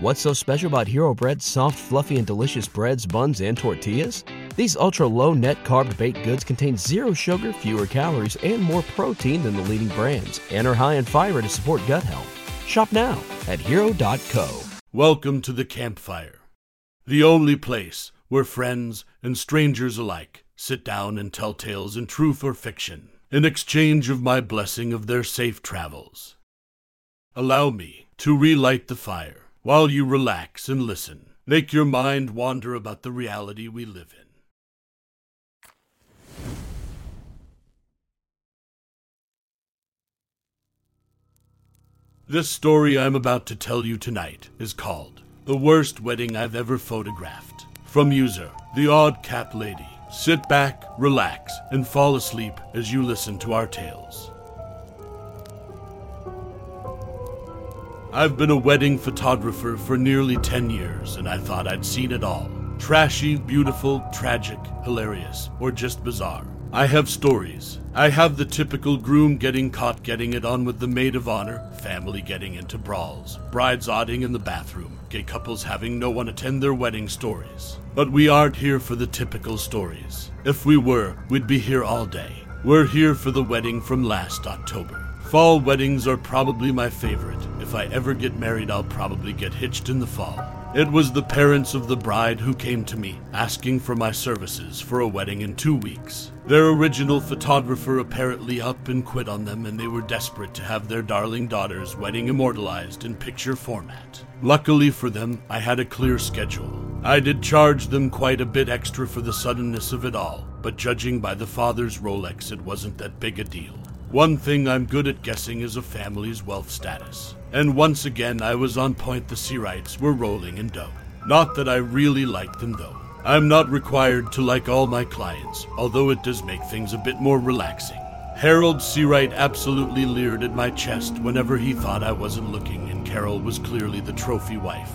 What's so special about Hero Bread's soft, fluffy, and delicious breads, buns, and tortillas? These ultra low net carb baked goods contain zero sugar, fewer calories, and more protein than the leading brands, and are high in fiber to support gut health. Shop now at hero.co. Welcome to the campfire, the only place where friends and strangers alike sit down and tell tales in truth or fiction in exchange of my blessing of their safe travels. Allow me to relight the fire while you relax and listen. Make your mind wander about the reality we live in. This story I'm about to tell you tonight is called The Worst Wedding I've Ever Photographed. From user, The Odd Cap Lady. Sit back, relax, and fall asleep as you listen to our tales. I've been a wedding photographer for nearly 10 years, and I thought I'd seen it all. Trashy, beautiful, tragic, hilarious, or just bizarre. I have stories. I have the typical groom getting caught getting it on with the maid of honor, family getting into brawls, brides odding in the bathroom, gay couples having no one attend their wedding stories. But we aren't here for the typical stories. If we were, we'd be here all day. We're here for the wedding from last October. Fall weddings are probably my favorite. If I ever get married, I'll probably get hitched in the fall. It was the parents of the bride who came to me, asking for my services for a wedding in two weeks. Their original photographer apparently up and quit on them, and they were desperate to have their darling daughter's wedding immortalized in picture format. Luckily for them, I had a clear schedule. I did charge them quite a bit extra for the suddenness of it all, but judging by the father's Rolex, it wasn't that big a deal. One thing I'm good at guessing is a family's wealth status. And once again, I was on point the Seawrights were rolling in dough. Not that I really liked them, though. I'm not required to like all my clients, although it does make things a bit more relaxing. Harold Seawright absolutely leered at my chest whenever he thought I wasn't looking, and Carol was clearly the trophy wife.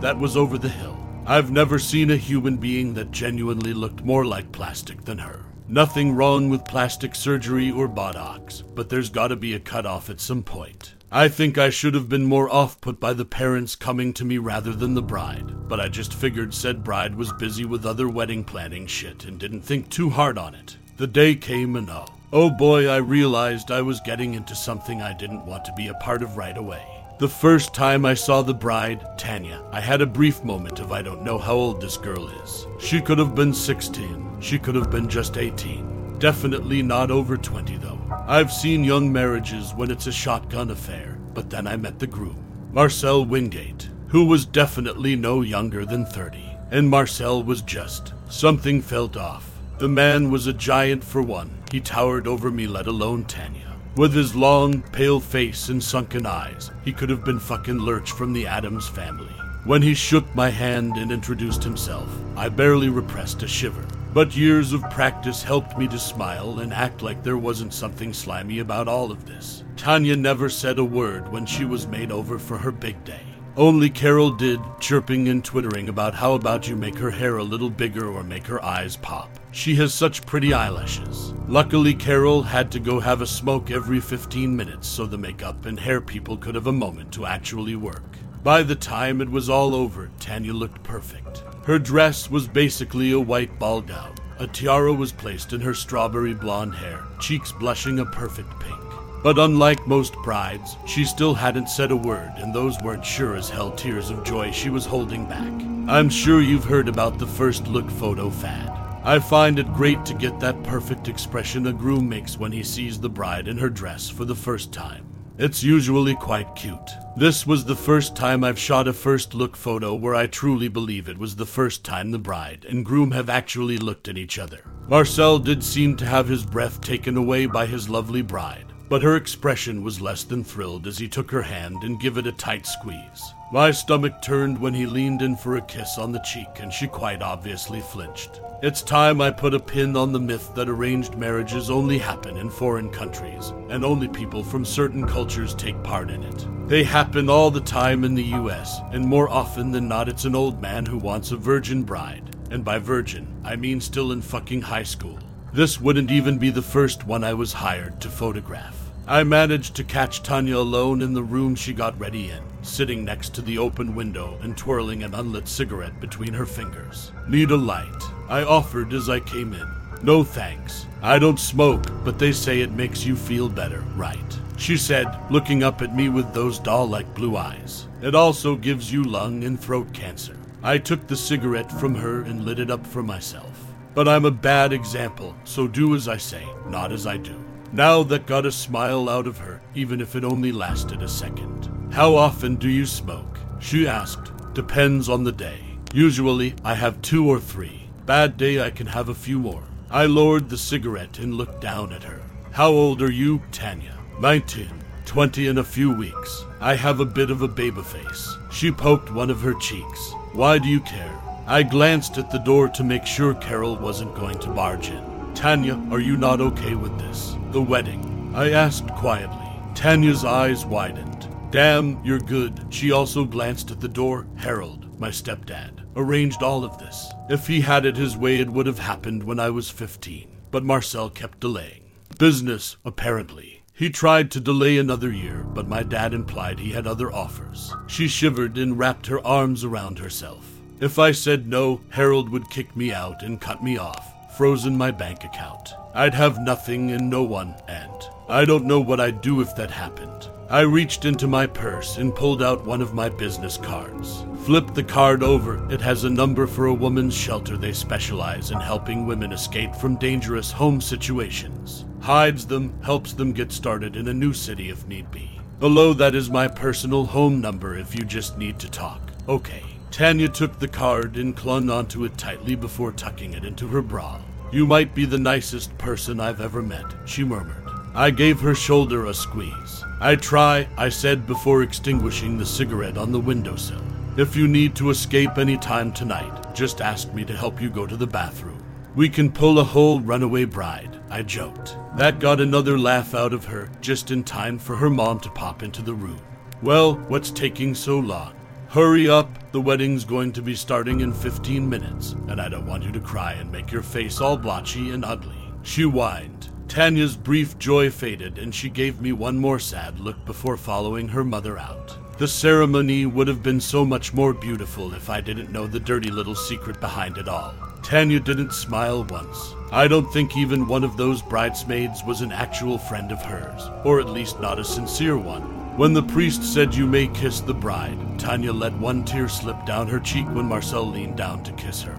That was over the hill. I've never seen a human being that genuinely looked more like plastic than her. Nothing wrong with plastic surgery or Botox, but there's gotta be a cutoff at some point. I think I should have been more off put by the parents coming to me rather than the bride, but I just figured said bride was busy with other wedding planning shit and didn't think too hard on it. The day came and oh, oh boy, I realized I was getting into something I didn't want to be a part of right away. The first time I saw the bride, Tanya, I had a brief moment of I don't know how old this girl is. She could have been 16, she could have been just 18. Definitely not over 20 though. I've seen young marriages when it's a shotgun affair, but then I met the groom, Marcel Wingate, who was definitely no younger than 30. And Marcel was just. Something felt off. The man was a giant for one. He towered over me, let alone Tanya. With his long, pale face and sunken eyes, he could have been fucking Lurch from the Addams family. When he shook my hand and introduced himself, I barely repressed a shiver. But years of practice helped me to smile and act like there wasn't something slimy about all of this. Tanya never said a word when she was made over for her big day. Only Carol did, chirping and twittering about how about you make her hair a little bigger or make her eyes pop. She has such pretty eyelashes. Luckily, Carol had to go have a smoke every 15 minutes so the makeup and hair people could have a moment to actually work. By the time it was all over, Tanya looked perfect. Her dress was basically a white ball gown. A tiara was placed in her strawberry blonde hair, cheeks blushing a perfect pink. But unlike most brides, she still hadn't said a word, and those weren't sure as hell tears of joy she was holding back. I'm sure you've heard about the first look photo fad. I find it great to get that perfect expression a groom makes when he sees the bride in her dress for the first time. It's usually quite cute. This was the first time I've shot a first look photo where I truly believe it was the first time the bride and groom have actually looked at each other. Marcel did seem to have his breath taken away by his lovely bride, but her expression was less than thrilled as he took her hand and gave it a tight squeeze. My stomach turned when he leaned in for a kiss on the cheek, and she quite obviously flinched. It's time I put a pin on the myth that arranged marriages only happen in foreign countries, and only people from certain cultures take part in it. They happen all the time in the US, and more often than not, it's an old man who wants a virgin bride. And by virgin, I mean still in fucking high school. This wouldn't even be the first one I was hired to photograph. I managed to catch Tanya alone in the room she got ready in, sitting next to the open window and twirling an unlit cigarette between her fingers. Need a light? I offered as I came in. No thanks. I don't smoke, but they say it makes you feel better, right? She said, looking up at me with those doll like blue eyes. It also gives you lung and throat cancer. I took the cigarette from her and lit it up for myself. But I'm a bad example, so do as I say, not as I do. Now that got a smile out of her, even if it only lasted a second. How often do you smoke? She asked. Depends on the day. Usually, I have two or three. Bad day, I can have a few more. I lowered the cigarette and looked down at her. How old are you, Tanya? Nineteen. Twenty in a few weeks. I have a bit of a baby face. She poked one of her cheeks. Why do you care? I glanced at the door to make sure Carol wasn't going to barge in. Tanya, are you not okay with this? The wedding? I asked quietly. Tanya's eyes widened. Damn, you're good. She also glanced at the door. Harold, my stepdad, arranged all of this. If he had it his way, it would have happened when I was 15. But Marcel kept delaying. Business, apparently. He tried to delay another year, but my dad implied he had other offers. She shivered and wrapped her arms around herself. If I said no, Harold would kick me out and cut me off, frozen my bank account. I'd have nothing and no one, and I don't know what I'd do if that happened. I reached into my purse and pulled out one of my business cards. Flipped the card over. It has a number for a woman's shelter. They specialize in helping women escape from dangerous home situations. Hides them, helps them get started in a new city if need be. Below that is my personal home number if you just need to talk. Okay. Tanya took the card and clung onto it tightly before tucking it into her bra. You might be the nicest person I've ever met, she murmured. I gave her shoulder a squeeze. I try, I said before extinguishing the cigarette on the windowsill. If you need to escape any time tonight, just ask me to help you go to the bathroom. We can pull a whole runaway bride, I joked. That got another laugh out of her, just in time for her mom to pop into the room. Well, what's taking so long? Hurry up, the wedding's going to be starting in 15 minutes, and I don't want you to cry and make your face all blotchy and ugly. She whined. Tanya's brief joy faded, and she gave me one more sad look before following her mother out. The ceremony would have been so much more beautiful if I didn't know the dirty little secret behind it all. Tanya didn't smile once. I don't think even one of those bridesmaids was an actual friend of hers, or at least not a sincere one. When the priest said you may kiss the bride, Tanya let one tear slip down her cheek when Marcel leaned down to kiss her.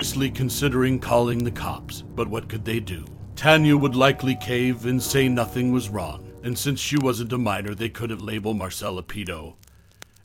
Seriously considering calling the cops, but what could they do? Tanya would likely cave and say nothing was wrong, and since she wasn't a minor, they couldn't label Marcel a pedo,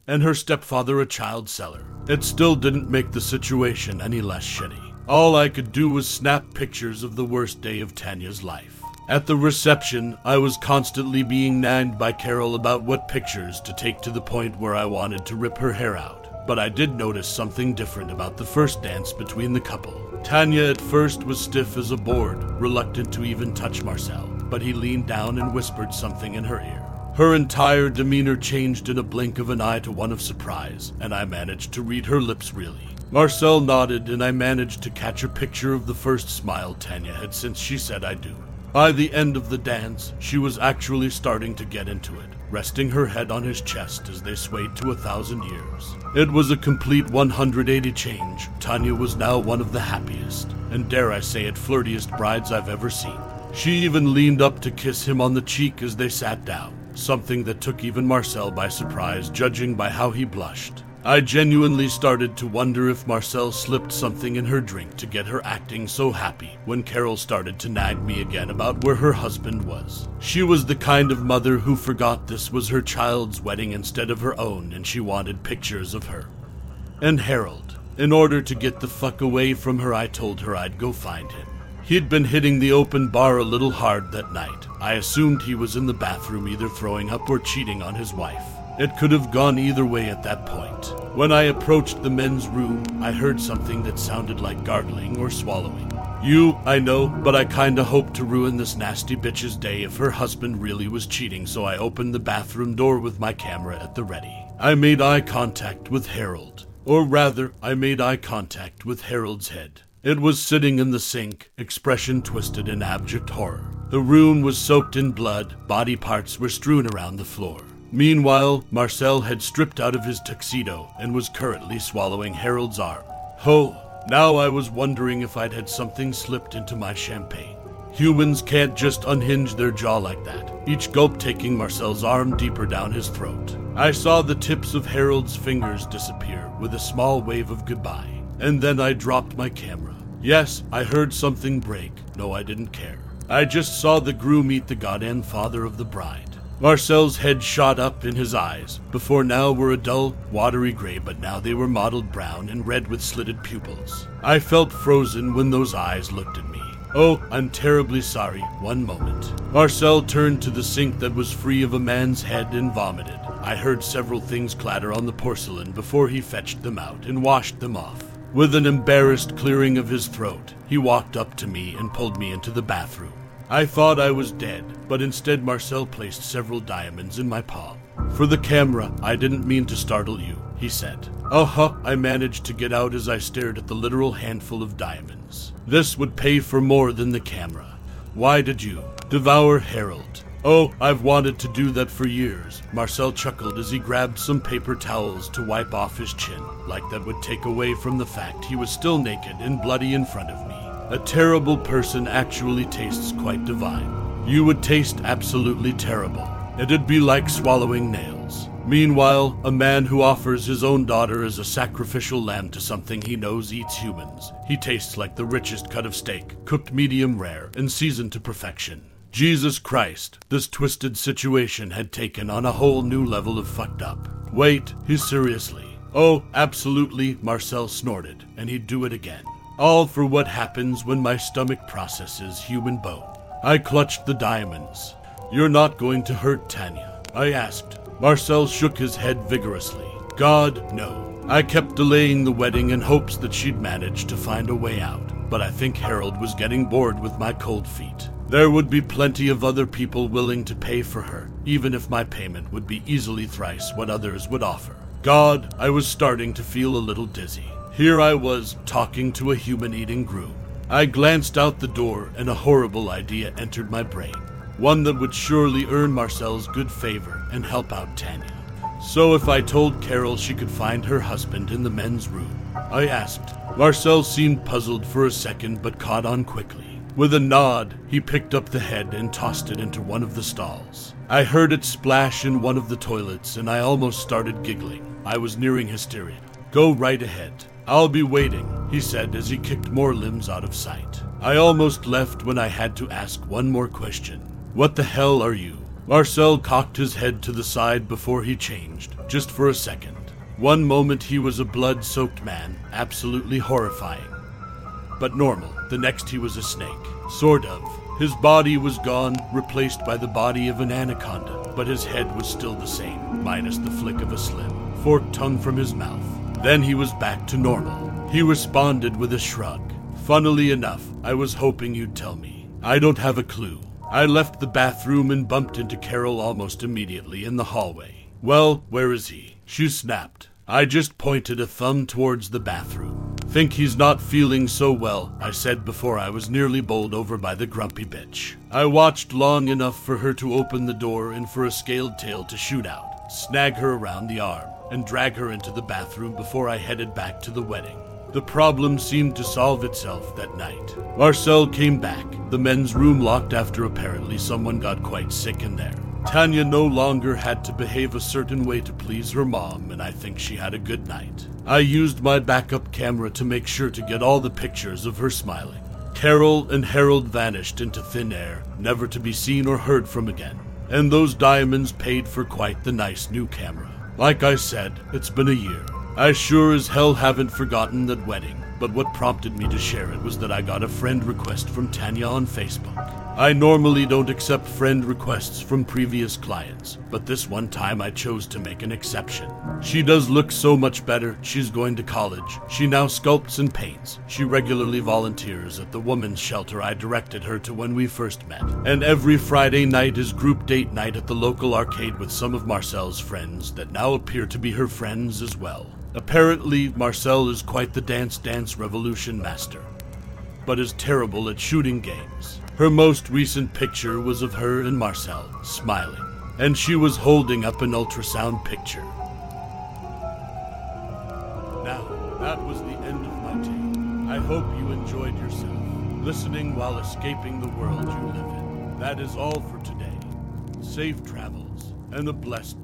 and her stepfather a child seller. It still didn't make the situation any less shitty. All I could do was snap pictures of the worst day of Tanya's life. At the reception, I was constantly being nagged by Carol about what pictures to take to the point where I wanted to rip her hair out. But I did notice something different about the first dance between the couple. Tanya at first was stiff as a board, reluctant to even touch Marcel, but he leaned down and whispered something in her ear. Her entire demeanor changed in a blink of an eye to one of surprise, and I managed to read her lips really. Marcel nodded, and I managed to catch a picture of the first smile Tanya had since she said I do. By the end of the dance, she was actually starting to get into it, resting her head on his chest as they swayed to a thousand years. It was a complete 180 change. Tanya was now one of the happiest, and dare I say it, flirtiest brides I've ever seen. She even leaned up to kiss him on the cheek as they sat down, something that took even Marcel by surprise, judging by how he blushed. I genuinely started to wonder if Marcel slipped something in her drink to get her acting so happy when Carol started to nag me again about where her husband was. She was the kind of mother who forgot this was her child's wedding instead of her own and she wanted pictures of her. And Harold. In order to get the fuck away from her, I told her I'd go find him. He'd been hitting the open bar a little hard that night. I assumed he was in the bathroom either throwing up or cheating on his wife. It could have gone either way at that point. When I approached the men's room, I heard something that sounded like gargling or swallowing. You, I know, but I kinda hoped to ruin this nasty bitch's day if her husband really was cheating, so I opened the bathroom door with my camera at the ready. I made eye contact with Harold. Or rather, I made eye contact with Harold's head. It was sitting in the sink, expression twisted in abject horror. The room was soaked in blood, body parts were strewn around the floor. Meanwhile, Marcel had stripped out of his tuxedo and was currently swallowing Harold's arm. Oh, now I was wondering if I'd had something slipped into my champagne. Humans can't just unhinge their jaw like that, each gulp taking Marcel's arm deeper down his throat. I saw the tips of Harold's fingers disappear with a small wave of goodbye, and then I dropped my camera. Yes, I heard something break. No, I didn't care. I just saw the groom eat the goddamn father of the bride. Marcel's head shot up in his eyes. Before now were a dull, watery gray, but now they were mottled brown and red with slitted pupils. I felt frozen when those eyes looked at me. Oh, I'm terribly sorry. One moment. Marcel turned to the sink that was free of a man's head and vomited. I heard several things clatter on the porcelain before he fetched them out and washed them off. With an embarrassed clearing of his throat, he walked up to me and pulled me into the bathroom. I thought I was dead, but instead Marcel placed several diamonds in my palm. For the camera, I didn't mean to startle you, he said. Uh huh, I managed to get out as I stared at the literal handful of diamonds. This would pay for more than the camera. Why did you devour Harold? Oh, I've wanted to do that for years. Marcel chuckled as he grabbed some paper towels to wipe off his chin, like that would take away from the fact he was still naked and bloody in front of me. A terrible person actually tastes quite divine. You would taste absolutely terrible. It'd be like swallowing nails. Meanwhile, a man who offers his own daughter as a sacrificial lamb to something he knows eats humans, he tastes like the richest cut of steak, cooked medium rare and seasoned to perfection. Jesus Christ, this twisted situation had taken on a whole new level of fucked up. Wait, he's seriously. Oh, absolutely, Marcel snorted, and he'd do it again. All for what happens when my stomach processes human bone. I clutched the diamonds. You're not going to hurt Tanya? I asked. Marcel shook his head vigorously. God, no. I kept delaying the wedding in hopes that she'd manage to find a way out, but I think Harold was getting bored with my cold feet. There would be plenty of other people willing to pay for her, even if my payment would be easily thrice what others would offer. God, I was starting to feel a little dizzy. Here I was, talking to a human eating groom. I glanced out the door, and a horrible idea entered my brain. One that would surely earn Marcel's good favor and help out Tanya. So if I told Carol she could find her husband in the men's room, I asked. Marcel seemed puzzled for a second but caught on quickly. With a nod, he picked up the head and tossed it into one of the stalls. I heard it splash in one of the toilets and I almost started giggling. I was nearing hysteria. Go right ahead. I'll be waiting, he said as he kicked more limbs out of sight. I almost left when I had to ask one more question. What the hell are you? Marcel cocked his head to the side before he changed, just for a second. One moment he was a blood soaked man, absolutely horrifying but normal. The next he was a snake. Sort of. His body was gone, replaced by the body of an anaconda, but his head was still the same, minus the flick of a slim, forked tongue from his mouth. Then he was back to normal. He responded with a shrug. Funnily enough, I was hoping you'd tell me. I don't have a clue. I left the bathroom and bumped into Carol almost immediately in the hallway. Well, where is he? She snapped. I just pointed a thumb towards the bathroom. Think he's not feeling so well, I said before I was nearly bowled over by the grumpy bitch. I watched long enough for her to open the door and for a scaled tail to shoot out, snag her around the arm, and drag her into the bathroom before I headed back to the wedding. The problem seemed to solve itself that night. Marcel came back, the men's room locked after apparently someone got quite sick in there. Tanya no longer had to behave a certain way to please her mom, and I think she had a good night. I used my backup camera to make sure to get all the pictures of her smiling. Carol and Harold vanished into thin air, never to be seen or heard from again. And those diamonds paid for quite the nice new camera. Like I said, it's been a year. I sure as hell haven't forgotten that wedding, but what prompted me to share it was that I got a friend request from Tanya on Facebook. I normally don't accept friend requests from previous clients, but this one time I chose to make an exception. She does look so much better. She's going to college. She now sculpts and paints. She regularly volunteers at the women's shelter I directed her to when we first met. And every Friday night is group date night at the local arcade with some of Marcel's friends that now appear to be her friends as well. Apparently, Marcel is quite the Dance Dance Revolution master, but is terrible at shooting games. Her most recent picture was of her and Marcel smiling, and she was holding up an ultrasound picture. Now, that was the end of my tale. I hope you enjoyed yourself, listening while escaping the world you live in. That is all for today. Safe travels and a blessed